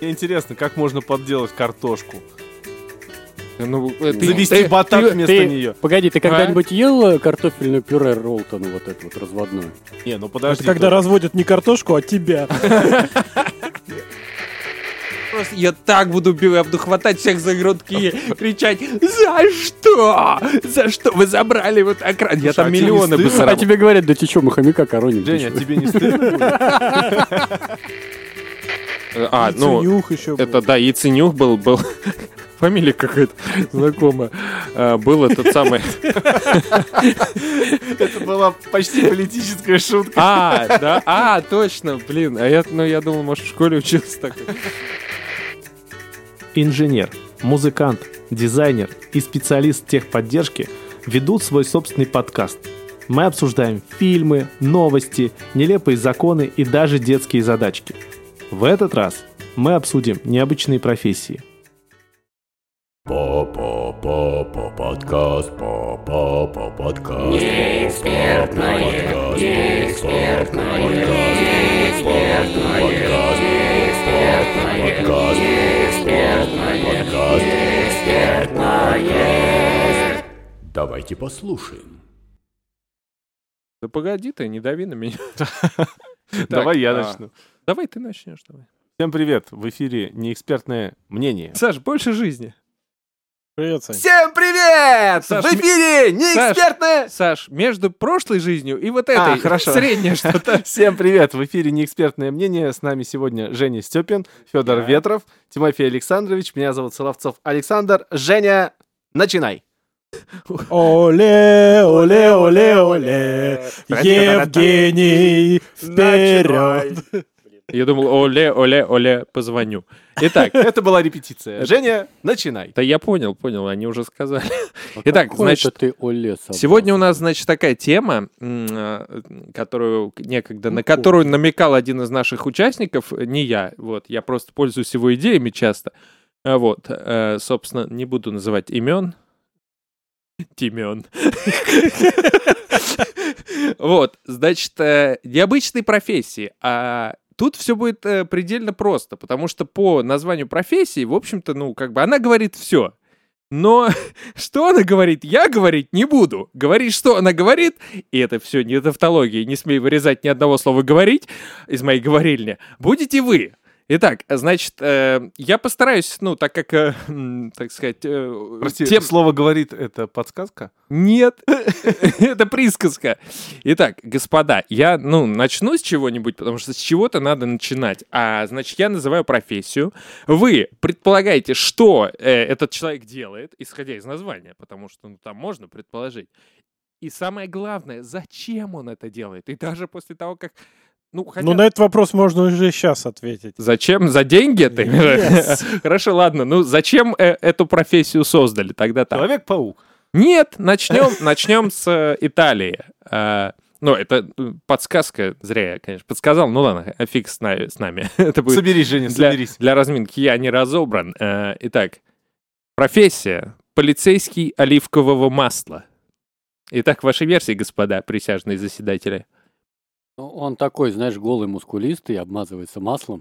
Мне интересно, как можно подделать картошку? Ну, э, ты- Завести ты- батат ты- вместо ты- нее. Погоди, ты А? когда-нибудь ел картофельное пюре Ролтон, вот это вот разводное? Не, ну Это подожди. когда да. разводят не картошку, а тебя. Просто я так буду бить, я буду хватать всех за грудки и кричать «За что? За что вы забрали вот экран?» Я там а миллионы бы? А тебе говорят, да ты что, мы хомяка короним? Женя, чё?» тебе не стыдно? А, ну, Яйценюх еще был. это да, Яйценюх был, был фамилия какая-то знакомая. А, Был этот самый... Это была почти политическая шутка. А, да, а, точно, блин. А я, ну, я думал, может, в школе учился так. Инженер, музыкант, дизайнер и специалист техподдержки ведут свой собственный подкаст. Мы обсуждаем фильмы, новости, нелепые законы и даже детские задачки. В этот раз мы обсудим необычные профессии. По-по-по-по подкаст, по-по-по подкаст. Неэкспертное, неэкспертное, неэкспертное, подкаст, неэкспертное, подкаст, неэкспертное. Давайте послушаем. Да погоди ты, не дави на меня. Давай я а, начну. Давай ты начнешь, давай. Всем привет! В эфире неэкспертное мнение. Саш, больше жизни. Привет, Сань. Всем привет! Саш, В эфире неэкспертное... Саш, между прошлой жизнью и вот этой А, хорошо. среднее что-то. Всем привет! В эфире неэкспертное мнение. С нами сегодня Женя Степин, Федор Ветров, Тимофей Александрович. Меня зовут Соловцов Александр. Женя, начинай! Оле, оле, оле, оле. Евгений, вперед. Я думал, оле, оле, оле, позвоню. Итак, Это была репетиция. Женя, начинай. да я понял, понял, они уже сказали. А Итак, значит, ты Оле собрал? Сегодня у нас, значит, такая тема, а, которую некогда, на которую намекал один из наших участников, не я, вот, я просто пользуюсь его идеями часто. А Вот, э, собственно, не буду называть имен. Тимен. Вот, значит, э, необычные профессии. А тут все будет э, предельно просто, потому что по названию профессии, в общем-то, ну, как бы она говорит все. Но что она говорит, я говорить не буду. Говорить, что она говорит, и это все не тавтология, не смей вырезать ни одного слова говорить из моей говорильни, будете вы. Итак, значит, э, я постараюсь, ну, так как, э, так сказать, э, Прости, тем- слово говорит, это подсказка? нет, это присказка. Итак, господа, я, ну, начну с чего-нибудь, потому что с чего-то надо начинать. А, значит, я называю профессию. Вы предполагаете, что э, этот человек делает, исходя из названия, потому что, ну, там можно предположить. И самое главное, зачем он это делает? И даже после того, как... Ну, хотя... Ну, на этот вопрос можно уже сейчас ответить. Зачем? За деньги ты? Yes. Хорошо, ладно. Ну, зачем э, эту профессию создали? Тогда так. Человек-паук. Нет, начнем, начнем с э, Италии. А, ну, это э, подсказка, зря я, конечно, подсказал. Ну ладно, фиг с, на- с нами. это будет Соберись, Женя, для, соберись. для разминки. Я не разобран. Э, итак, профессия. Полицейский оливкового масла. Итак, ваши версии, господа присяжные заседатели. Ну, Он такой, знаешь, голый, мускулистый, обмазывается маслом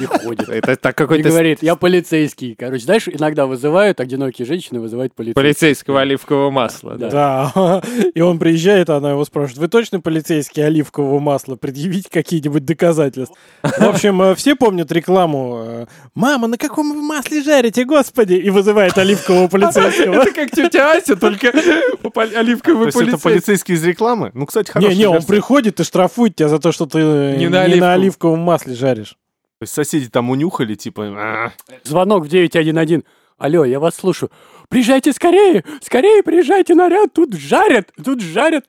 и ходит. Это так И какой-то говорит, я полицейский. Короче, знаешь, иногда вызывают, одинокие женщины вызывают полицейского. полицейского оливкового масла. Да. Да, и он приезжает, она его спрашивает, вы точно полицейский оливкового масла? Предъявите какие-нибудь доказательства. В общем, э, все помнят рекламу э, «Мама, на каком вы масле жарите, господи?» И вызывает оливкового полицейского. Это как тетя Ася, только оливковый есть это полицейский. полицейский из рекламы? Ну, кстати, хорошая Не-не, он версия. приходит и штрафует тебя за то, что ты Не не на на оливковом. оливковом масле жаришь. То есть соседи там унюхали, типа... «А, Звонок в 911. Алло, я вас слушаю. Приезжайте скорее, скорее приезжайте наряд, тут жарят, тут жарят.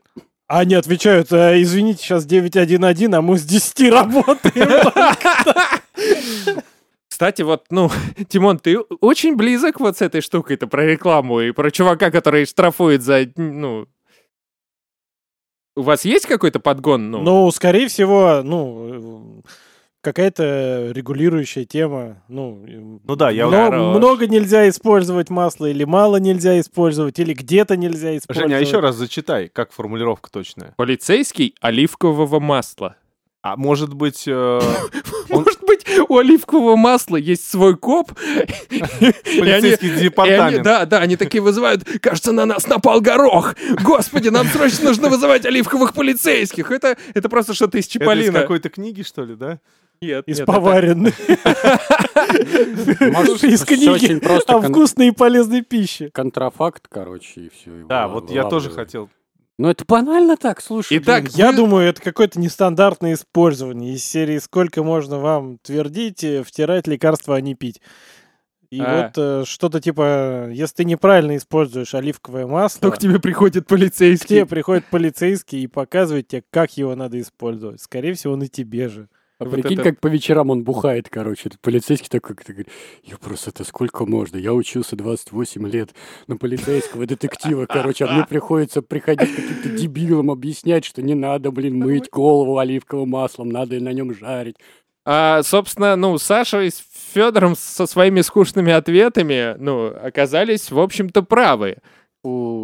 А они отвечают, «Э, извините, сейчас 911, а мы с 10 работаем. Кстати, вот, ну, Тимон, ты очень близок вот с этой штукой-то про рекламу и про чувака, который штрафует за, ну... У вас есть какой-то подгон? Ну, Ну, скорее всего, ну, э, какая-то регулирующая тема. Ну, Ну да, я... мно- Хорош. много нельзя использовать масла, или мало нельзя использовать, или где-то нельзя использовать. Женя, а еще раз зачитай, как формулировка точная. полицейский оливкового масла. А может быть, э, он Может быть, у оливкового масла есть свой коп? Они- полицейский они- департамент. Да, да, они такие вызывают, кажется, на нас напал горох. Господи, нам срочно нужно вызывать оливковых полицейских. Это, это просто что-то из Это из какой-то книги, что ли, да? Нет, Из поваренной. Может, Из книги о вкусной и полезной пище. контрафакт, короче, и все. Да, вот я тоже хотел. Ну это банально так, слушай. Итак, блин. Я Вы- думаю, это какое-то нестандартное использование из серии «Сколько можно вам твердить, э, втирать лекарства, а не пить». И А. вот э, что-то типа, если ты неправильно используешь оливковое масло, то к тебе приходит к тебе полицейский. приходит полицейский и показывает тебе, как его надо использовать. Скорее всего, он и тебе же. А Вот прикинь, это- как по вечерам он бухает, короче. Этот полицейский такой, как говорит, я просто, это сколько можно? Я учился 28 лет на полицейского детектива, короче, а мне приходится приходить каким-то дебилам объяснять, что не надо, блин, мыть голову оливковым маслом, надо на нем жарить. А, собственно, ну, Саша и с Федором со своими скучными ответами, ну, оказались, в общем-то, правы.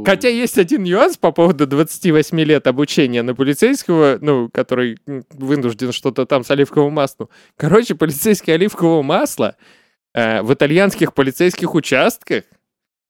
Хотя есть один нюанс по поводу 28 лет обучения на полицейского, ну, который вынужден что-то там с оливковым маслом. Короче, полицейское оливковое масло э, в итальянских полицейских участках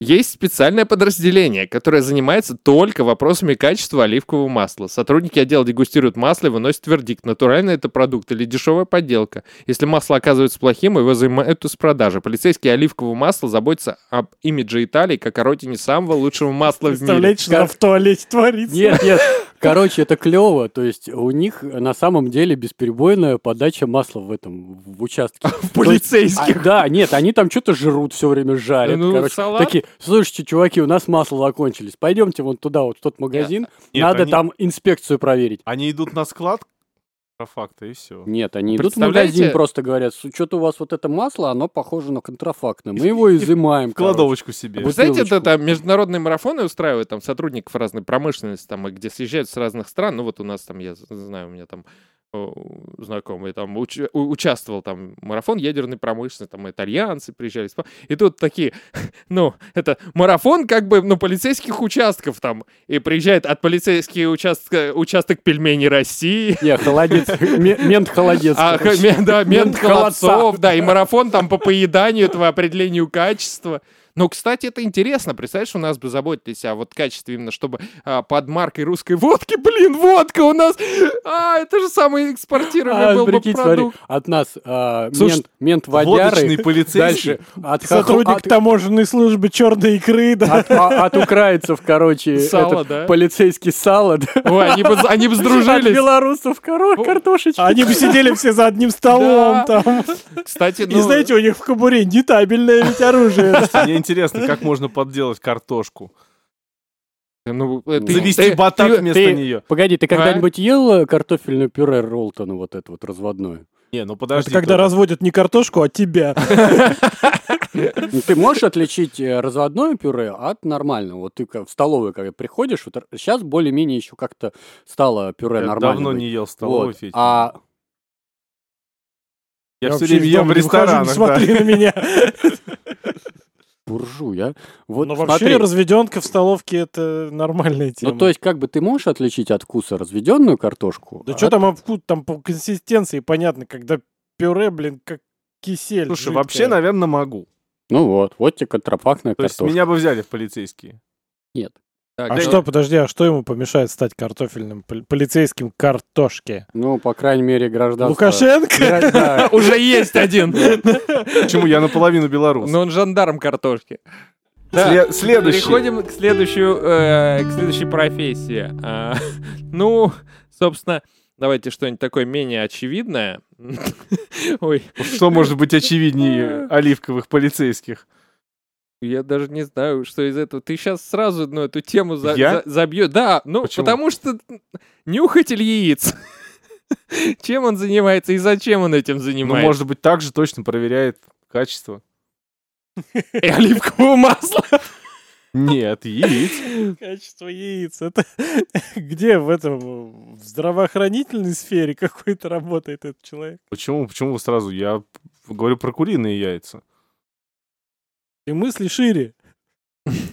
есть специальное подразделение, которое занимается только вопросами качества оливкового масла. Сотрудники отдела дегустируют масло и выносят вердикт, натуральный это продукт или дешевая подделка. Если масло оказывается плохим, его занимают из продажи. Полицейские оливкового масла заботятся об имидже Италии как о родине самого лучшего масла в мире. Представляете, что в туалете творится? Нет, нет, короче, это клево. То есть у них на самом деле бесперебойная подача масла в этом, в участке. В полицейских. А, да, нет, они там что-то жрут все время, жарят. Ну, короче, салат. такие, слушайте, чуваки, у нас масло закончились. Пойдемте вон туда, вот в тот магазин. Нет, Надо они- там инспекцию проверить. Они идут на склад контрафакта, и все. Нет, они идут в Представляете? магазин, просто говорят, что-то у вас вот это масло, оно похоже на контрафактное. Мы его изымаем. В кладовочку себе. Вы знаете, это бутылочку. там международные марафоны устраивают, там сотрудников разной промышленности, там, и где съезжают с разных стран. Ну вот у нас там, я з- знаю, у меня там знакомый там уч- участвовал там марафон ядерной промышленности, там итальянцы приезжали. И тут такие, ну, это марафон как бы, ну, полицейских участков там. И приезжает от полицейских участка, участок пельмени России, Не, холодец, ме- мент холодец. а, да, мент холодцов, да, и марафон там по поеданию этого определению качества. Ну, кстати, это интересно. Представляешь, у нас бы заботились о вот качестве именно, чтобы а, под маркой русской водки, блин, водка у нас, а, это же самый экспортируемый А, был бы прикинь, смотри, продукт. от нас а, Слушай, мент, мент водяры, полицейский. дальше от, Сотрудник от- таможенной службы черной икры, да. от, а- от украинцев, короче, Сало, этот да? полицейский сало, да. Ой, они бы, они бы От сдружились. белорусов коро- картошечка. Они бы сидели все за одним столом там. Кстати, И ну, знаете, у них в кобуре не табельное ведь оружие. Интересно, как можно подделать картошку. ну, э, ты- Завести ты- батат ты- вместо ты- нее. Погоди, ты А? когда-нибудь ел э, картофельное пюре Ролтона, вот это вот разводное? Не, ну Это подожди. когда то- разводят не картошку, а тебя. Ну, ты можешь отличить э, разводное пюре от нормального? Вот ты в столовую, когда приходишь, вот сейчас более-менее еще как-то стало пюре Я нормально. давно быть. не ел столовой, Вот. Федя. А Я Я все время ем в не выхожу, ресторанах. Не смотри да. на меня. буржуя. Вот Ну, смотри. вообще, разведенка в столовке — это нормальная тема. Ну, то есть, как бы ты можешь отличить от вкуса разведенную картошку? Да от- что там, а вкус- там по консистенции понятно, когда пюре, блин, как кисель. Слушай, жидкое. вообще, наверное, могу. Ну вот, вот тебе контрафактная То есть картошка. меня бы взяли в полицейские. Нет. Так, А да, что, подожди, а что ему помешает стать картофельным пол- полицейским картошке? Ну, по крайней мере, гражданство... Лукашенко? Уже есть один. Почему? Я наполовину белорус. Но он жандарм картошки. Сле- следующий. Переходим к, следующую, э, к следующей профессии. А, ну, собственно, давайте что-нибудь такое менее очевидное. Ой, Что может быть очевиднее оливковых полицейских? Я даже не знаю, что из этого. Ты сейчас сразу ну, эту тему за, Я? забьешь. Да, ну, Почему? потому что нюхатель яиц. Чем он занимается и зачем он этим Ну, занимается? может быть, также точно проверяет качество. И оливкового масла. Нет, яиц. Качество яиц. Это где в этом, в здравоохранительной сфере какой-то работает этот человек? Почему? Почему вы сразу? Я говорю про куриные яйца. И мысли шире.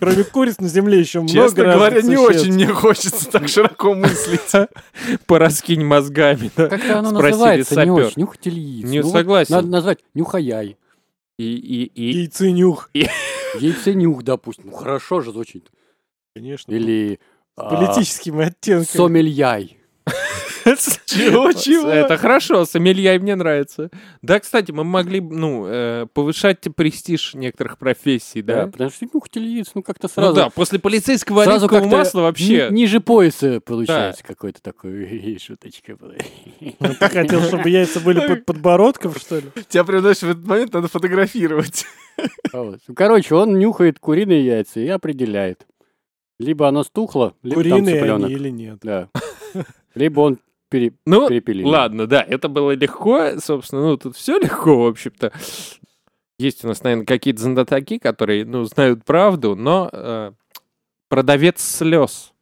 Кроме куриц на земле еще много Честно говоря, не существ. очень мне хочется так широко мыслить. Пораскинь мозгами. да. Как-то оно Спросили называется не сапер. очень. Нюхатель яиц. Не Ну вот согласен. Надо назвать нюхаяй. И, и, и... Яйценюх. Яйценюх, допустим. Ну хорошо же звучит. Конечно. Или а, Политическими оттенками. сомельяй. Чего, чего? Это хорошо, сомельяй мне нравится. Да, кстати, мы могли ну, э, повышать престиж некоторых профессий, Да, да? потому что нюхатель яиц, ну как-то Ну сразу... да, после полицейского сразу как-то масла вообще... ни- ниже пояса получается какой-то такой шуточка была. Ну, Ты хотел, чтобы яйца были под подбородком, что ли? Тебя прям, знаешь, в этот момент надо фотографировать. Ну, Короче, он нюхает куриные яйца и определяет. Либо оно стухло, либо там Куриные цыпленок. они или нет. Да. Либо он пере- Ну, перепилил. ладно, да, это было легко, собственно, ну, тут все легко, в общем-то. Есть у нас, наверное, какие-то знатоки, которые, ну, знают правду, но э, продавец слез.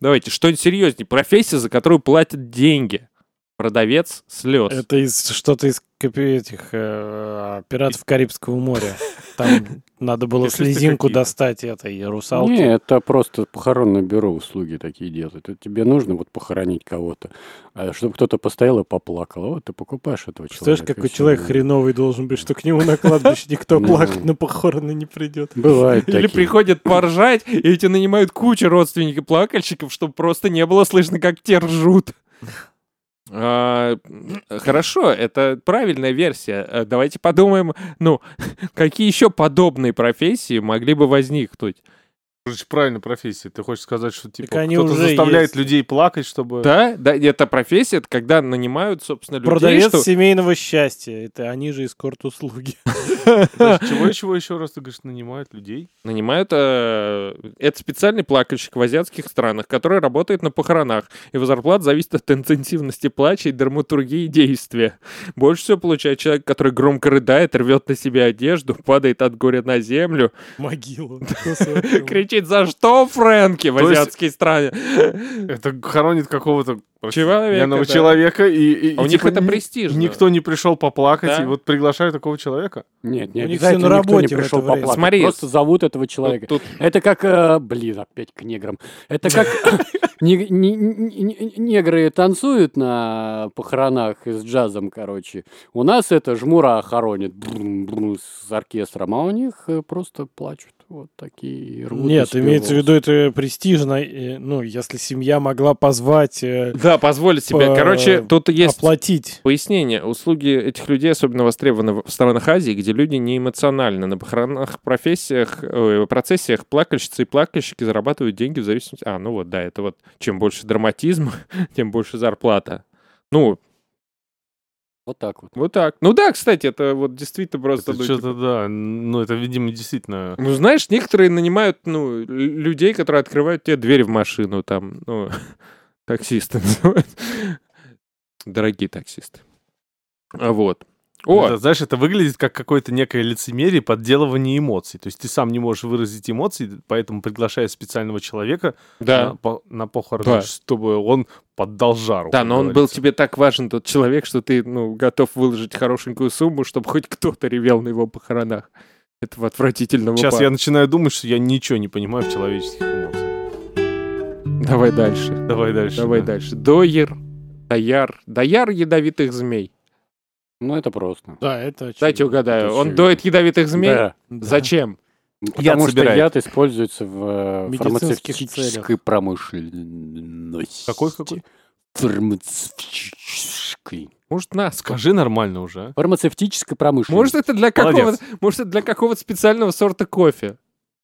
Давайте, что-нибудь серьезнее. Профессия, за которую платят деньги. Продавец слез. Это из что-то из этих э, пиратов Карибского моря. Там надо было ты слезинку какие-то. достать этой русалки. Не, это просто похоронное бюро услуги такие делают. Это тебе нужно вот похоронить кого-то, а чтобы кто-то постоял и поплакал. Вот ты покупаешь этого Представляешь, человека. какой всё. человек хреновый должен быть, что к нему на кладбище никто Ну. плакать на похороны не придет. Бывает Или приходят поржать, и эти нанимают кучу родственников плакальщиков, чтобы просто не было слышно, как те ржут. А, Хорошо, это правильная версия. А, Давайте подумаем, ну, какие еще подобные профессии могли бы возникнуть. Короче, правильно профессия. Ты хочешь сказать, что типа Так они кто-то уже заставляет есть. людей плакать, чтобы... Да, да, это профессия, это когда нанимают, собственно, людей, Продавец что- семейного счастья. Это они же эскорт-услуги. Подожди, Чего, чего еще раз ты говоришь, нанимают людей? нанимают... э, это специальный плакальщик в азиатских странах, который работает на похоронах. Его зарплата зависит от интенсивности плача и драматургии действия. Больше всего получает человек, который громко рыдает, рвет на себе одежду, падает от горя на землю, Могилу. кричит «За что, Фрэнки?» в То есть- азиатской стране. Это хоронит какого-то Человека, да. человека, и, и- А у и, них типа, это ни- престижно. Никто не пришел поплакать, Да. и вот приглашают такого человека. Нет, не У них всё на никто не работе в пришел это поплакать. Смотри, Просто зовут этого человека. Тут- Это как, э, блин, опять к неграм. Это как не- не- не- не- негры танцуют на похоронах с джазом, короче. У нас это жмура хоронит с оркестром, а у них э, просто плачут. Вот такие рвут Нет, имеется в виду, это престижно. э, Ну, если семья могла позвать, э, Да, позволить себе. По- Короче, тут есть оплатить. Пояснение. Услуги этих людей особенно востребованы в странах Азии, где люди не эмоциональны. На похоронных профессиях, ой, процессиях плакальщицы и плакальщики зарабатывают деньги в зависимости... А, ну вот, да, это вот чем больше драматизма, тем больше зарплата. Ну, Вот так вот. вот так. Ну да, кстати, это вот действительно просто... Это ну, что-то, типа- да, ну это, видимо, действительно... Ну, знаешь, некоторые нанимают, ну, людей, которые открывают тебе дверь в машину, там, ну, таксисты называют. Дорогие таксисты. А вот. О, Это, знаешь, это выглядит как какое-то некое лицемерие, подделывание эмоций. То есть ты сам не можешь выразить эмоции, поэтому приглашаешь специального человека да. на, по- на похороны, Да. чтобы он поддал жару. Да, но он был тебе так важен, тот человек, что ты, ну, готов выложить хорошенькую сумму, чтобы хоть кто-то ревел на его похоронах. Этого отвратительного Сейчас пара. я начинаю думать, что я ничего не понимаю в человеческих эмоциях. Давай дальше. Давай дальше. Давай да. дальше. Доер, дояр. Дояр ядовитых змей. Ну, это просто. Да, это очевидно. Дайте угадаю. это Он доет ядовитых змей? Да. Зачем? Потому что собирает. яд используется в э, Медицинских фармацевтической промышленности. Какой, какой? Фармацевтической. Может, нас? Скажи нормально уже. Фармацевтической промышленности. Может, это для какого-то, может, это для какого-то специального сорта кофе?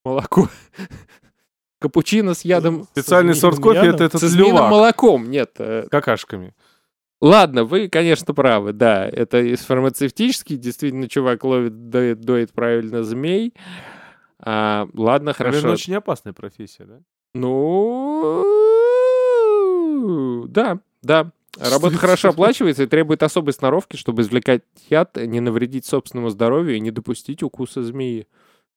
Молоко. Капучино с ядом. Специальный змеиным сорт кофе ядом? это этот Со молоком. Нет. э, с какашками. Ладно, вы, конечно, правы, да. Это из фармацевтический. Действительно, чувак ловит, доит, доит правильно змей. А, ладно, Наверное, хорошо. очень опасная профессия, да? Ну, да, да. Работа хорошо оплачивается и требует особой сноровки, чтобы извлекать яд, не навредить собственному здоровью и не допустить укуса змеи.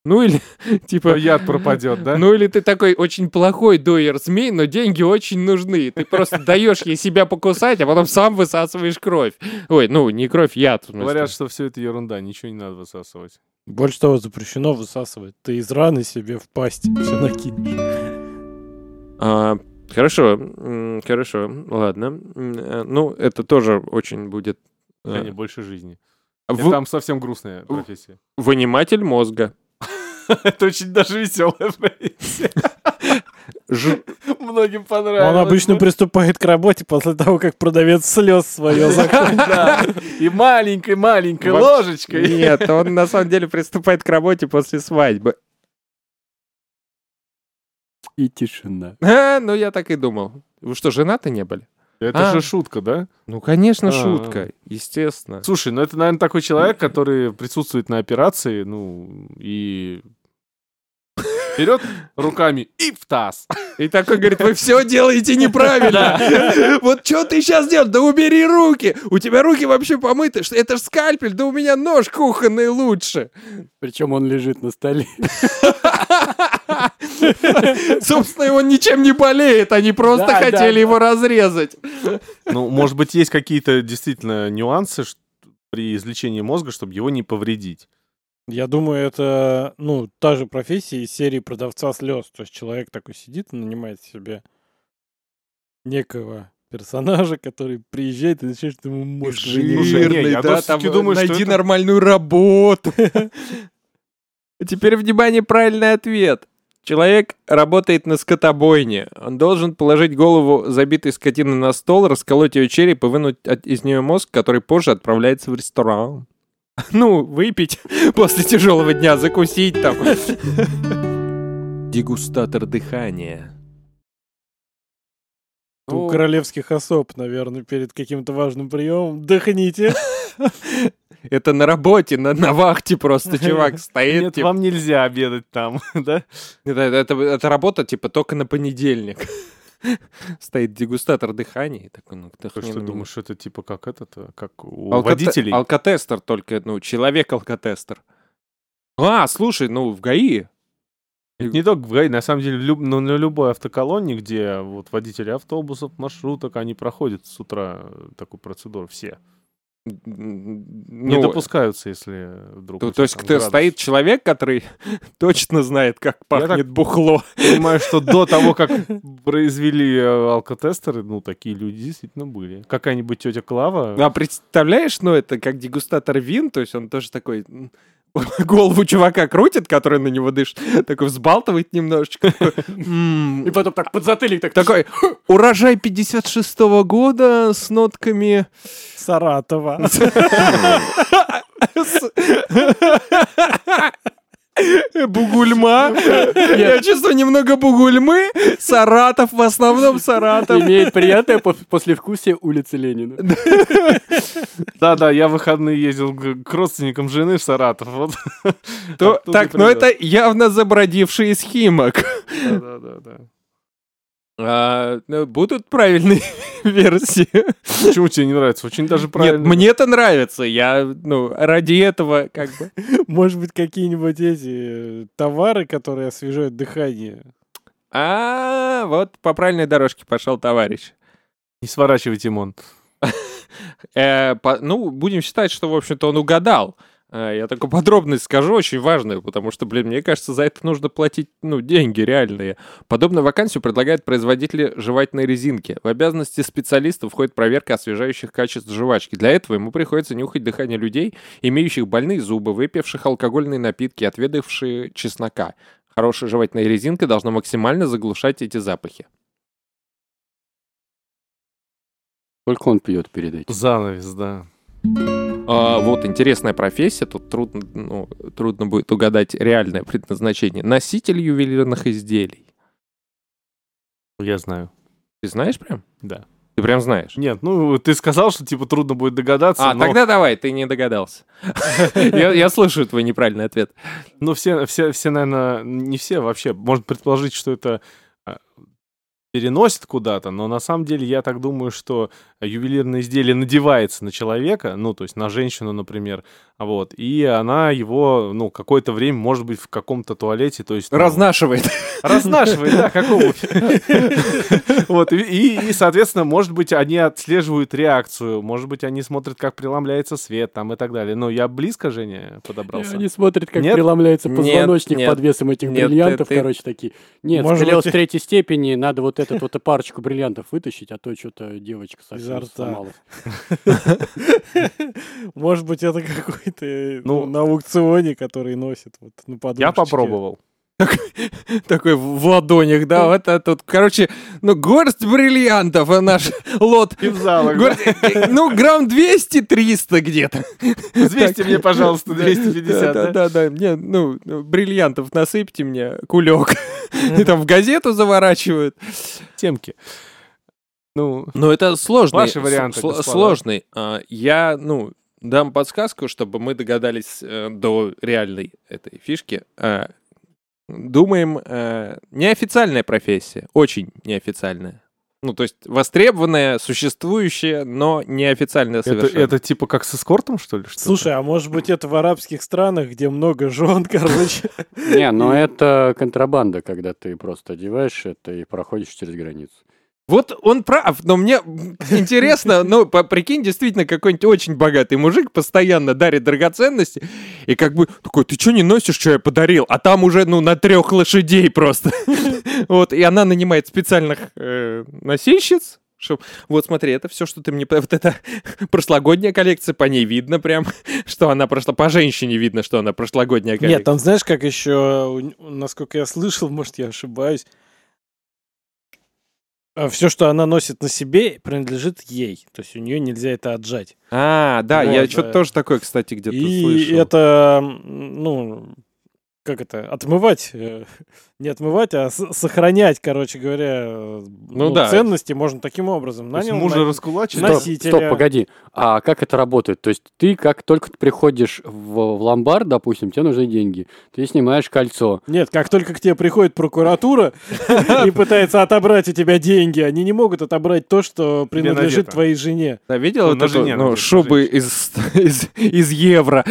Ну или, типа... То яд пропадет, да? Ну или ты такой очень плохой доер змей, но деньги очень нужны. Ты просто даешь ей себя покусать, а потом сам высасываешь кровь. Ой, ну не кровь, яд. Говорят, что все это ерунда, ничего не надо высасывать. Больше того, запрещено высасывать. Ты из раны себе в пасть все накинешь. А, хорошо, хорошо, ладно. Э, Ну, это тоже очень будет... э, Женя, больше жизни. в- Там совсем грустная профессия. Выниматель мозга. Это очень даже веселая профессия. Ж- Многим понравилось. Он обычно приступает к работе после того, как продавец слез свое закончил. И маленькой-маленькой ложечкой. Нет, он на самом деле приступает к работе после свадьбы. И тишина. А, ну я так и думал. Вы что, женаты не были? Это А. же шутка, да? Ну, конечно, А. шутка, естественно. Слушай, ну это, наверное, такой человек, который присутствует на операции, ну, и вперед руками и в таз. И такой говорит, вы все делаете неправильно. Вот что ты сейчас делаешь? Да убери руки. У тебя руки вообще помыты. Что- Это ж скальпель, да у меня нож кухонный лучше. Причем он лежит на столе. Собственно, он ничем не болеет, они просто Да, да, хотели да. его разрезать. Ну, может быть, есть какие-то действительно нюансы при извлечении мозга, чтобы его не повредить. Я думаю, это, ну, та же профессия из серии продавца слез. То есть человек такой сидит и нанимает себе некого персонажа, который приезжает и начинает ему мозг я да, всё-таки там, думаю, найди это- нормальную работу. Теперь, внимание, правильный ответ. Человек работает на скотобойне. Он должен положить голову забитой скотины на стол, расколоть ее череп и вынуть из нее мозг, который позже отправляется в ресторан. Ну, выпить после тяжелого дня, закусить там. Дегустатор дыхания. У королевских особ, наверное, перед каким-то важным приемом. Дыхните. Это на работе, на, на вахте просто чувак стоит. Нет, типа, вам нельзя обедать там, да? Это, это, это работа, типа, только на понедельник. Стоит дегустатор дыхания. И такой, ну, Ты вдохни что на думаешь, что это типа как этот, э, как у. Алкоте- водителей? Алкотестер только, ну, человек-алкотестер. А, слушай, ну, в ГАИ. Это не только в ГАИ, на самом деле, люб- ну, на любой автоколонне, где вот водители автобусов, маршруток, они проходят с утра э, такую процедуру, все. Не Ну, допускаются, если вдруг... то, то есть кто стоит человек, который точно знает, как пахнет бухло. Понимаю, что до того, как произвели э, алкотестеры, ну, такие люди действительно были. Какая-нибудь тетя Клава... А представляешь, ну, это как дегустатор вин, то есть он тоже такой голову чувака крутит, который на него дышит, такой взбалтывает немножечко. такой, «М, И потом так подзатыльник так... Такой, урожай 56-го года с нотками... Саратова. Бугульма. Я чувствую немного бугульмы. Саратов, в основном Саратов. Имеет приятное пос- послевкусие улицы Ленина. Да-да, я в выходные ездил к родственникам жены в Саратов. Так, привез. это явно забродивший из Химок. Да-да-да. А, ну, Будут правильные версии. Почему тебе не нравится? Очень даже Нет, правильно. мне-то нравится. Я, ну, ради этого как бы... Может быть, какие-нибудь эти э, товары, которые освежают дыхание. А, вот по правильной дорожке пошел товарищ. Не сворачивай, Тимон. Э, ну, будем считать, что, в общем-то, он угадал. Э, я такую подробность скажу, очень важную, потому что, блин, мне кажется, за это нужно платить, ну, деньги реальные. Подобную вакансию предлагают производители жевательной резинки. В обязанности специалиста входит проверка освежающих качеств жвачки. Для этого ему приходится нюхать дыхание людей, имеющих больные зубы, выпивших алкогольные напитки, отведавшие чеснока. Хорошая жевательная резинка должна максимально заглушать эти запахи. Сколько он пьет перед этим? Занавес, да. А, вот интересная профессия, тут трудно, ну, трудно будет угадать реальное предназначение. Носитель ювелирных изделий. Я знаю. Ты знаешь прям? Да. Ты прям знаешь? Нет, ну ты сказал, что типа трудно будет догадаться, А, но, тогда давай, ты не догадался. Я слышу твой неправильный ответ. но все, все, все, наверное, не все вообще. Можно предположить, что это а, переносит куда-то, но на самом деле я так думаю, что ювелирное изделие надевается на человека, ну, то есть на женщину, например, вот, и она его, ну, какое-то время, может быть, в каком-то туалете, то есть... ну, Разнашивает. Разнашивает, да, как обувь. Вот, и- соответственно, может быть, они отслеживают реакцию, может быть, они смотрят, как преломляется свет там и так далее. Но я близко, Женя, подобрался. Они смотрят, как преломляется позвоночник под весом этих бриллиантов, короче, такие. Нет, быть, в третьей степени надо вот эту вот парочку бриллиантов вытащить, а то что-то девочка Изо совсем рта. сломалась. Может быть, это какой-то Ну, ну, на аукционе, который носит вот на подушечке. Я попробовал. Такой в ладонях, да, вот это тут. Короче, ну, горсть бриллиантов, а наш лот. И в залах. Горсть- Ну, грамм 200-300 где-то. 200 мне, пожалуйста, 250. Да, да? да, да. Мне, ну, бриллиантов насыпьте мне, кулек. И там в газету заворачивают. Темки. Ну, Ну, это сложный. Ваши варианты. Сложный. А, Я, ну, дам подсказку, чтобы мы догадались э, до реальной этой фишки. Думаем, э, неофициальная профессия, очень неофициальная. Ну, то есть востребованная, существующая, но неофициальная это, совершенно. это типа как с эскортом, что ли? что-то? Слушай, а может быть это в арабских странах, где много жен, короче. Не, но это контрабанда, когда ты просто одеваешь это и проходишь через границу. Вот он прав, но мне интересно, ну, прикинь, действительно, какой-нибудь очень богатый мужик постоянно дарит драгоценности, и как бы такой, ты что не носишь, что я подарил? А там уже, ну, на трех лошадей просто. Вот, и она нанимает специальных э, носильщиц, чтоб- вот смотри, это все, что ты мне... Вот это прошлогодняя коллекция, по ней видно прям, что она прошла... По женщине видно, что она прошлогодняя коллекция. Нет, там знаешь, как еще, насколько я слышал, может, я ошибаюсь, все, что она носит на себе, принадлежит ей. То есть у нее нельзя это отжать. А, да, Вот, я что-то тоже такое, кстати, где-то И слышал. это, м, ну, как это, отмывать, э, не отмывать, а сохранять, короче говоря, э, ну, да. ценности можно таким образом. То есть Нанял мужа на- раскулачили? Стоп, Носителя. стоп, погоди. А как это работает? То есть ты, как только ты приходишь в, в ломбард, допустим, тебе нужны деньги, ты снимаешь кольцо. Нет, как только к тебе приходит прокуратура и пытается отобрать у тебя деньги, они не могут отобрать то, что принадлежит твоей жене. Да, видел Ну, жене ну, надето, шубы из евро?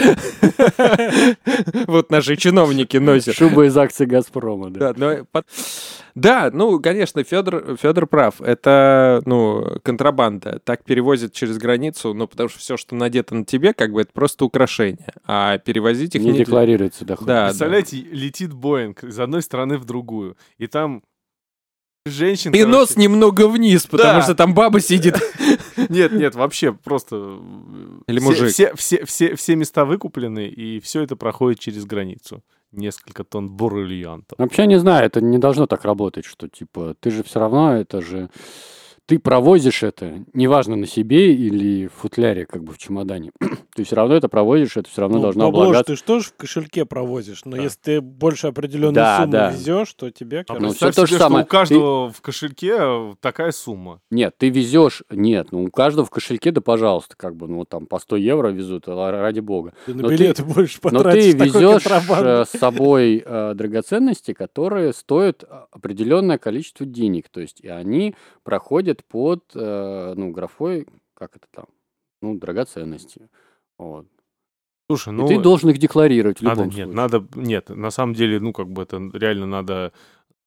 Вот наши чиновники носят. Шуба из акций Газпрома, да. Да, но под- да, ну, конечно, Федор, Федор прав. Это, ну, контрабанда. Так перевозят через границу, ну, потому что все, что надето на тебе, как бы это просто украшение. А перевозить их Не нельзя. декларируется доход. Да, да. Представляете, летит Боинг из одной страны в другую, и там женщин... И короче, нос немного вниз, потому Да. что там баба сидит. Нет, нет, вообще просто... Или все- мужик. Все, все, все, все места выкуплены, и все это проходит через границу. Несколько тонн бриллиантов. Вообще не знаю, это не должно так работать, что типа ты же все равно это же ты провозишь это, неважно на себе или в футляре, как бы в чемодане. ты все равно это провозишь, это все равно Ну, должно ж облагаться. ты ж тоже в кошельке провозишь, но Да. если ты больше определенную Да, сумму да. везешь, то тебе, А Ну, всё то же себе, что самое. у каждого в кошельке э, такая сумма. Нет, ты везешь, нет, ну у каждого в кошельке, да пожалуйста, как бы, ну там по 100 евро везут, а ради бога. ты на но ты- билеты больше Но потратишь. ты такой везешь э, с собой э, драгоценности, которые стоят а, определенное количество денег. То есть и они проходят под э, ну, графой, как это там, ну, драгоценности. Вот. Слушай, И ну... ты должен их декларировать в Надо, любом нет, случае. надо, нет, на самом деле, ну, как бы это реально надо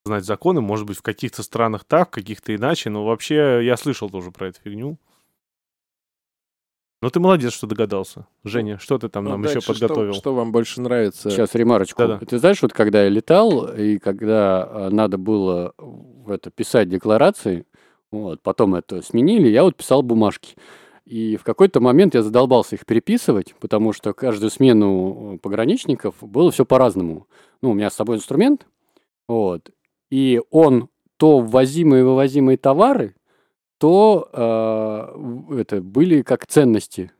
знать законы, может быть, в каких-то странах так, в каких-то иначе, но вообще я слышал тоже про эту фигню. Но ты молодец, что догадался. Женя, что ты там Ну, нам еще дальше что- подготовил? Что вам больше нравится? Сейчас ремарочку. Да-да. Ты знаешь, вот когда я летал, и когда э, надо было это писать декларации, вот, потом это сменили, я вот писал бумажки. И в какой-то момент я задолбался их переписывать, потому что каждую смену э, пограничников было все по-разному. Ну, у меня с собой инструмент, вот, и он то ввозимые и вывозимые товары, то э, это были как ценности.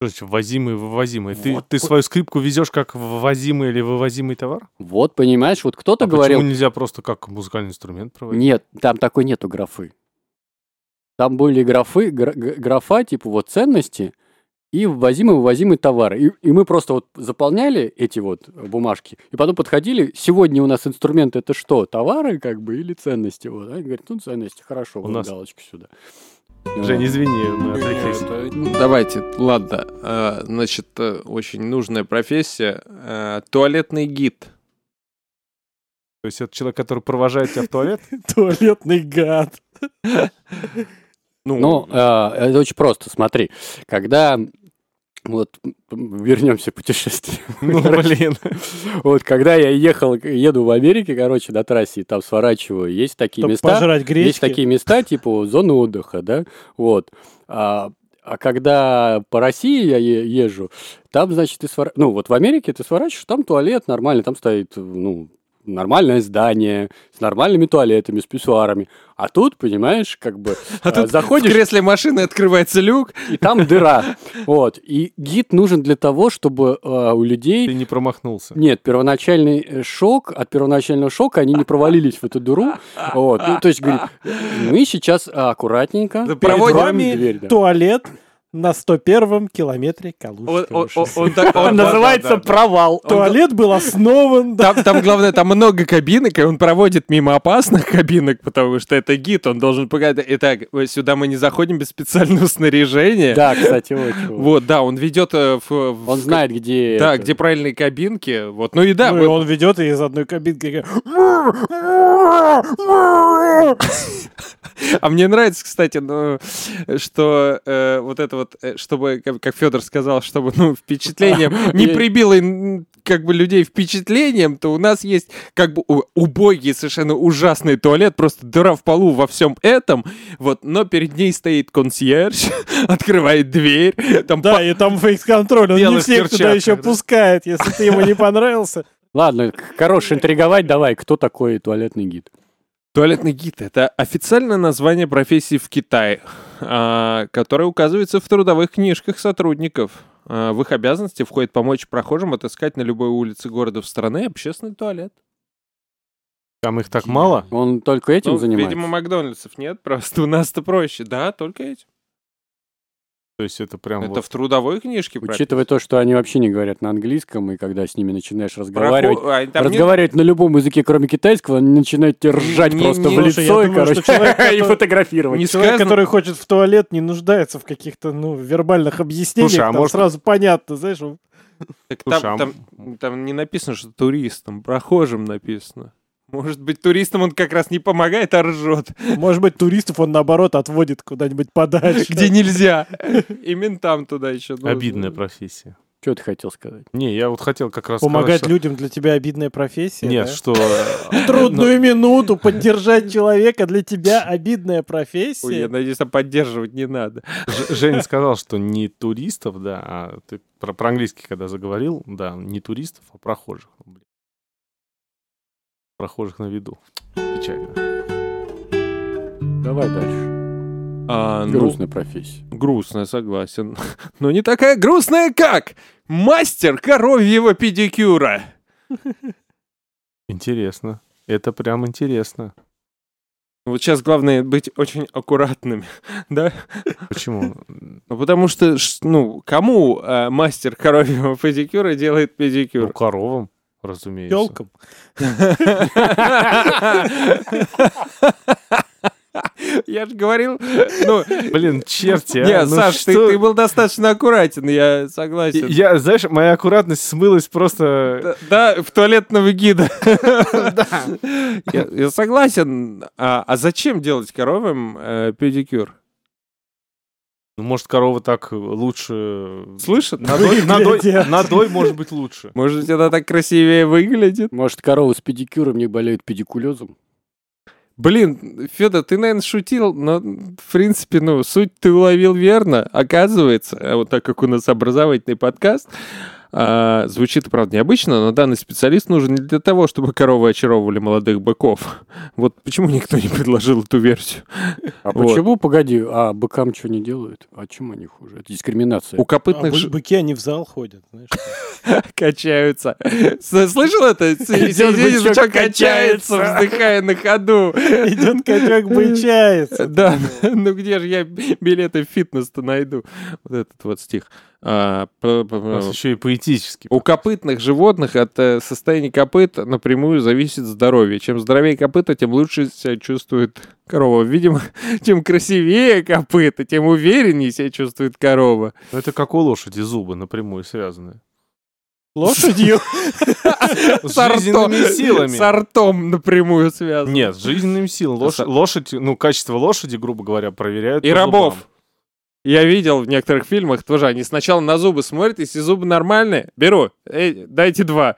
Ввозимый, вывозимый? Ты, Вот. ты свою скрипку везешь как ввозимый или вывозимый товар? Вот, понимаешь, вот кто-то А говорил, почему нельзя просто как музыкальный инструмент проводить? Нет, там такой нету графы. Там были графы, графа, типа вот ценности, и ввозимые вывозимые товары. И, и мы просто вот заполняли эти вот бумажки, и потом подходили, сегодня у нас инструмент это что, товары как бы или ценности? Вот. Они говорят, ну ценности, хорошо, У вот нас- галочку сюда. Жень, извини, мы отвлеклись. Ну, Давайте, ладно. А, Значит, э, очень нужная профессия. э, Туалетный гид. То есть это человек, который провожает тебя в туалет? Туалетный гад. Ну, э, это очень просто, смотри. Когда вот вернемся к путешествию. Ну, блин. Вот когда я ехал, еду в Америке, короче, на трассе, и там сворачиваю, есть такие Чтоб места, пожрать гречки. есть такие места, типа зоны отдыха, да, вот. А, а когда по России я езжу, там, значит, ты свор... ну, вот в Америке ты сворачиваешь, там туалет нормальный, там стоит, ну, нормальное здание с нормальными туалетами, с писсуарами. А тут, понимаешь, как бы А тут в заходишь, кресле машины открывается люк. и там дыра. Вот. И гид нужен для того, чтобы э, у людей Ты не промахнулся. нет, первоначальный э, шок, от первоначального шока они не провалились в эту дыру. Вот. Ну, то есть, говорит, мы сейчас аккуратненько Да перед проводим вами дверь, да. Туалет на 101-м километре Калужского он- шоссе. Называется провал. Туалет был основан. Там, главное, там много кабинок, и он проводит мимо опасных кабинок, потому что это гид, он должен показать. Итак, э, сюда мы не заходим без специального снаряжения. Да, кстати, очень. вот. Да, он ведет в, в- Он знает, где... Да, где правильные кабинки. Вот, ну и да, Ну, он ведет и из одной кабинки. А мне нравится, кстати, ну, что э, вот это вот, э, чтобы, как, Федор сказал, чтобы, ну, впечатлением не прибило как бы людей впечатлением, то у нас есть как бы убогий, совершенно ужасный туалет, просто дыра в полу во всем этом, вот, но перед ней стоит консьерж, открывает дверь, там Да, и там фейс-контроль. Он не всех туда еще да. пускает, если ты ему не понравился. Ладно, хорош интриговать, давай, кто такой туалетный гид? Туалетный гид — это официальное название профессии в Китае, а, которое указывается в трудовых книжках сотрудников. А, В их обязанности входит помочь прохожим отыскать на любой улице города в стране общественный туалет. Там их так мало? Он только этим Ну, занимается? видимо, Макдональдсов нет, просто у нас-то проще. Да, только этим. То есть это прям Это вот... в трудовой книжке Учитывая то, что они вообще не говорят на английском, и когда с ними начинаешь разговаривать, Прохо- а, там нет- разговаривать на любом языке, кроме китайского, они начинают тебе ржать Не- просто не- в лицо, я и, думаю, короче, человек, и фотографировать. Не Человек, сказано- который хочет в туалет, не нуждается в каких-то, ну, вербальных объяснениях. Слушай, а там может- сразу понятно, знаешь, он- Так там, а там- там не написано, что туристам, прохожим написано. Может быть, туристам он как раз не помогает, а ржет. может быть, туристов он, наоборот, отводит куда-нибудь подальше. Где нельзя. И ментам туда еще нужно. Обидная профессия. Что ты хотел сказать? Не, я вот хотел как раз Помогать сказать, что- людям для тебя обидная профессия, Нет, да? что... В трудную минуту поддержать человека для тебя обидная Ой, я профессия. надеюсь, там поддерживать не надо. Женя сказал, что не туристов, да, а ты про, про английский когда заговорил, да, не туристов, а прохожих. Блин. Прохожих на виду. Печально. Давай дальше. А, ну, Грустная профессия. грустная, согласен. Но не такая грустная, как мастер коровьего педикюра. Интересно. Это прям интересно. Вот сейчас главное быть очень аккуратными, да? Почему? Ну, потому что, ну, кому э, мастер коровьего педикюра делает Ну, педикюр? коровам, разумеется. Телкам. Я же говорил, ну, Блин, черти, а, нет, ну Саш, ты, что- ты был достаточно аккуратен, я согласен. Я, знаешь, моя аккуратность смылась просто... Да, да, в туалетного гида. Я, я согласен. А, а зачем делать коровам э, педикюр? Ну, может, корова так лучше... Слышат? Надой, надой, Выглядят. надой может быть лучше. Может быть, она так красивее выглядит? Может, коровы с педикюром не болеют педикулезом? Блин, Федор, ты, наверное, шутил, но, в принципе, ну, суть ты уловил верно. Оказывается, а вот так как у нас образовательный подкаст, а, звучит, правда, необычно, но данный специалист нужен не для того, чтобы коровы очаровывали молодых быков. Вот почему никто не предложил эту версию? А Вот. почему, погоди, а быкам что не делают? А чем они хуже? Это дискриминация. У А копытных бы- ж- быки, они в зал ходят, знаешь. качаются. Слышал это? Качается, качается. вздыхая на ходу. Идет качок бычается. Да, ну где же я билеты в фитнес-то найду? Вот этот вот стих. А, п- п- У нас еще и поэтический. У копытных животных от состояния копыт напрямую зависит здоровье. Чем здоровее копыта, тем лучше себя чувствует корова. Видимо, чем красивее копыта, тем увереннее себя чувствует корова. Ну, это как у лошади зубы напрямую связаны. Лошадью. С жизненными силами. С ртом напрямую связано. Нет, с жизненными силами. Лошадь, ну, качество лошади, грубо говоря, проверяют И рабов. Я видел в некоторых фильмах тоже, они сначала на зубы смотрят, если зубы нормальные, беру, Эй, дайте два.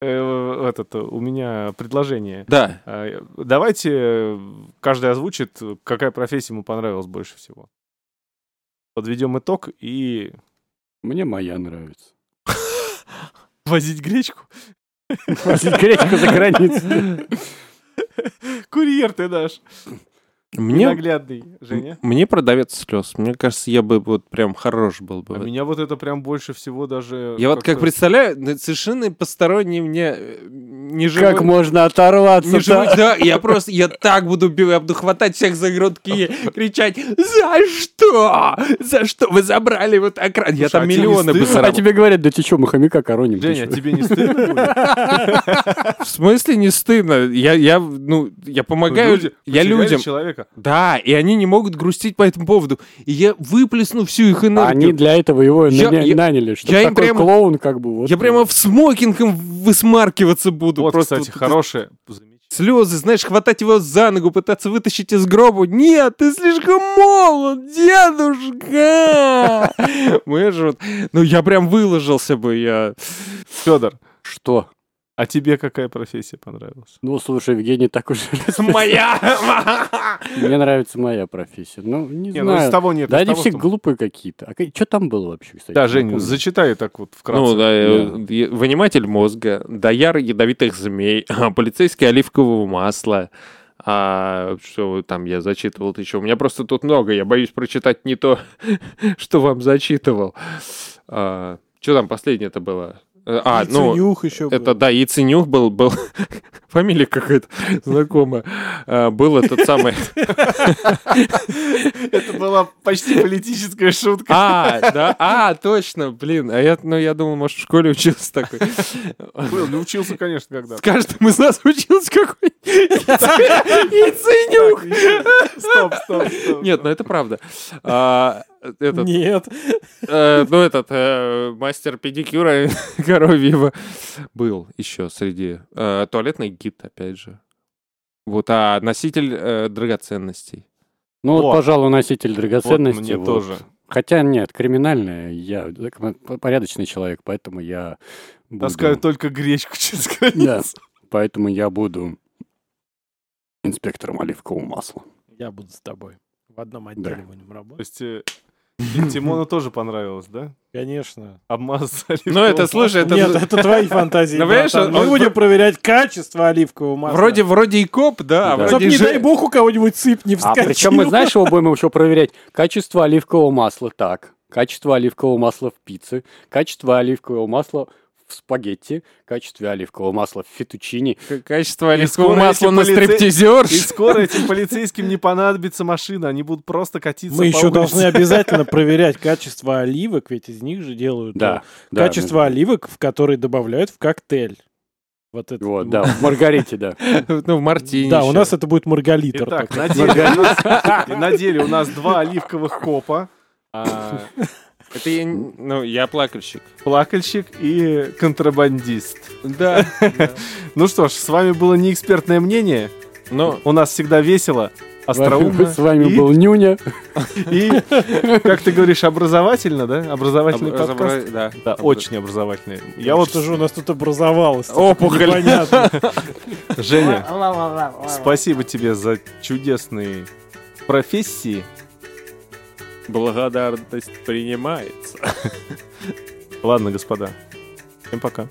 Э, Этот, э, у меня предложение. Да. А, Давайте э, каждый озвучит, какая профессия ему понравилась больше всего. Подведем итог и Мне моя нравится. возить гречку. Возить гречку за границу. Курьер ты наш. Мне, Наглядный, Женя. мне продавец слез. Мне кажется, я бы вот прям хорош был бы. А меня вот это прям больше всего даже... Я вот как представляю, ну, совершенно посторонний мне э, не живой... Как можно оторваться Не живой, да, я просто, я так буду, бить, я буду хватать всех за грудки и кричать, за что? За что вы забрали вот экран? Я Слушай, там а миллионы бы стыдно? А тебе говорят, да ты что, мы хомяка короним? Женя, чё? тебе не стыдно? В смысле не стыдно? Я, я, ну, я помогаю, Люди я людям. человека. Да, и они не могут грустить по этому поводу. И я выплесну всю их энергию. Они для этого его Я- наня- я- наняли, что я им такой прямо- клоун как бы. вот. Я прямо в смокингом высмаркиваться буду. Вот, просто кстати, вот хорошее слезы, знаешь, хватать его за ногу, пытаться вытащить из гроба. Нет, ты слишком молод, дедушка! Мы же вот... Ну, я прям выложился бы, я... Федор, Что? А тебе какая профессия понравилась? Ну, слушай, Евгений так уж... Моя! Мне нравится моя профессия. Ну, не ну из знаю. того нет. Да они все глупые какие-то. А что там было вообще, кстати? Да, помню. зачитай так вот вкратце. Ну, да, э, выниматель мозга, дояр ядовитых змей, полицейский оливкового масла. А что там я зачитывал еще? У меня просто тут много, я боюсь прочитать не то, что вам зачитывал. что там последнее это было? Э, А, ну, Яйценюх еще был. это, да, Яйценюх был, был, фамилия какая-то знакомая, А, был этот самый, Это была почти политическая шутка. а, да, а, точно, блин, а я, ну, я думал, может, в школе учился такой. Был, не учился, конечно, когда. С каждым из нас учился какой-нибудь яйценюк. Стоп, стоп, стоп. Нет, ну это правда. Этот, Нет. э, ну, этот э, мастер педикюра коровьего был еще среди. э, Туалетный гид, опять же. Вот, а носитель э, драгоценностей. Ну, вот, пожалуй, носитель Вот драгоценностей. мне вот. тоже. Хотя нет, криминальное, я порядочный человек, поэтому я буду... Таскаю только гречку через Да, границу. поэтому я буду инспектором оливкового масла. Я буду с тобой. В одном отделе Да. будем То работать. есть э, и Тимону тоже понравилось, да? Конечно. Обмазаться Ну, это, слушай, это... Нет, это твои фантазии. Ну, понимаешь, он- Мы будем проверять качество оливкового масла. Вроде, вроде и коп, да, а Да. Чтоб, вроде не дай бог, у кого-нибудь сыпь не А вскочил. причем мы, знаешь, его будем еще проверять? Качество оливкового масла так, качество оливкового масла в пицце, качество оливкового масла в спагетти, качество оливкового масла в фетучини. Качество оливкового масла на полице- стриптизерш. И скоро этим полицейским не понадобится машина, они будут просто катиться Мы по еще улице. должны обязательно проверять качество оливок, ведь из них же делают Да, э, да, качество мы- оливок, в которые добавляют в коктейль. Вот это. Вот, да, в Маргарите, да. Ну, в Мартине Да, у нас это будет маргалитр. Итак, такой. на деле, у нас, на деле у нас два оливковых копа, а, Это я, ну, я плакальщик. плакальщик и контрабандист. Да. Ну что ж, с вами было неэкспертное мнение. Но У нас всегда весело, остроумно. С вами и, был Нюня. и, как ты говоришь, образовательно, да? Образовательный Обра- подкаст. да. Очень образовательный. Я вот, что же у нас тут образовалось? Опухоль. Непонятно. Женя, спасибо тебе за чудесные профессии. Благодарность принимается. Ладно, господа. Всем пока.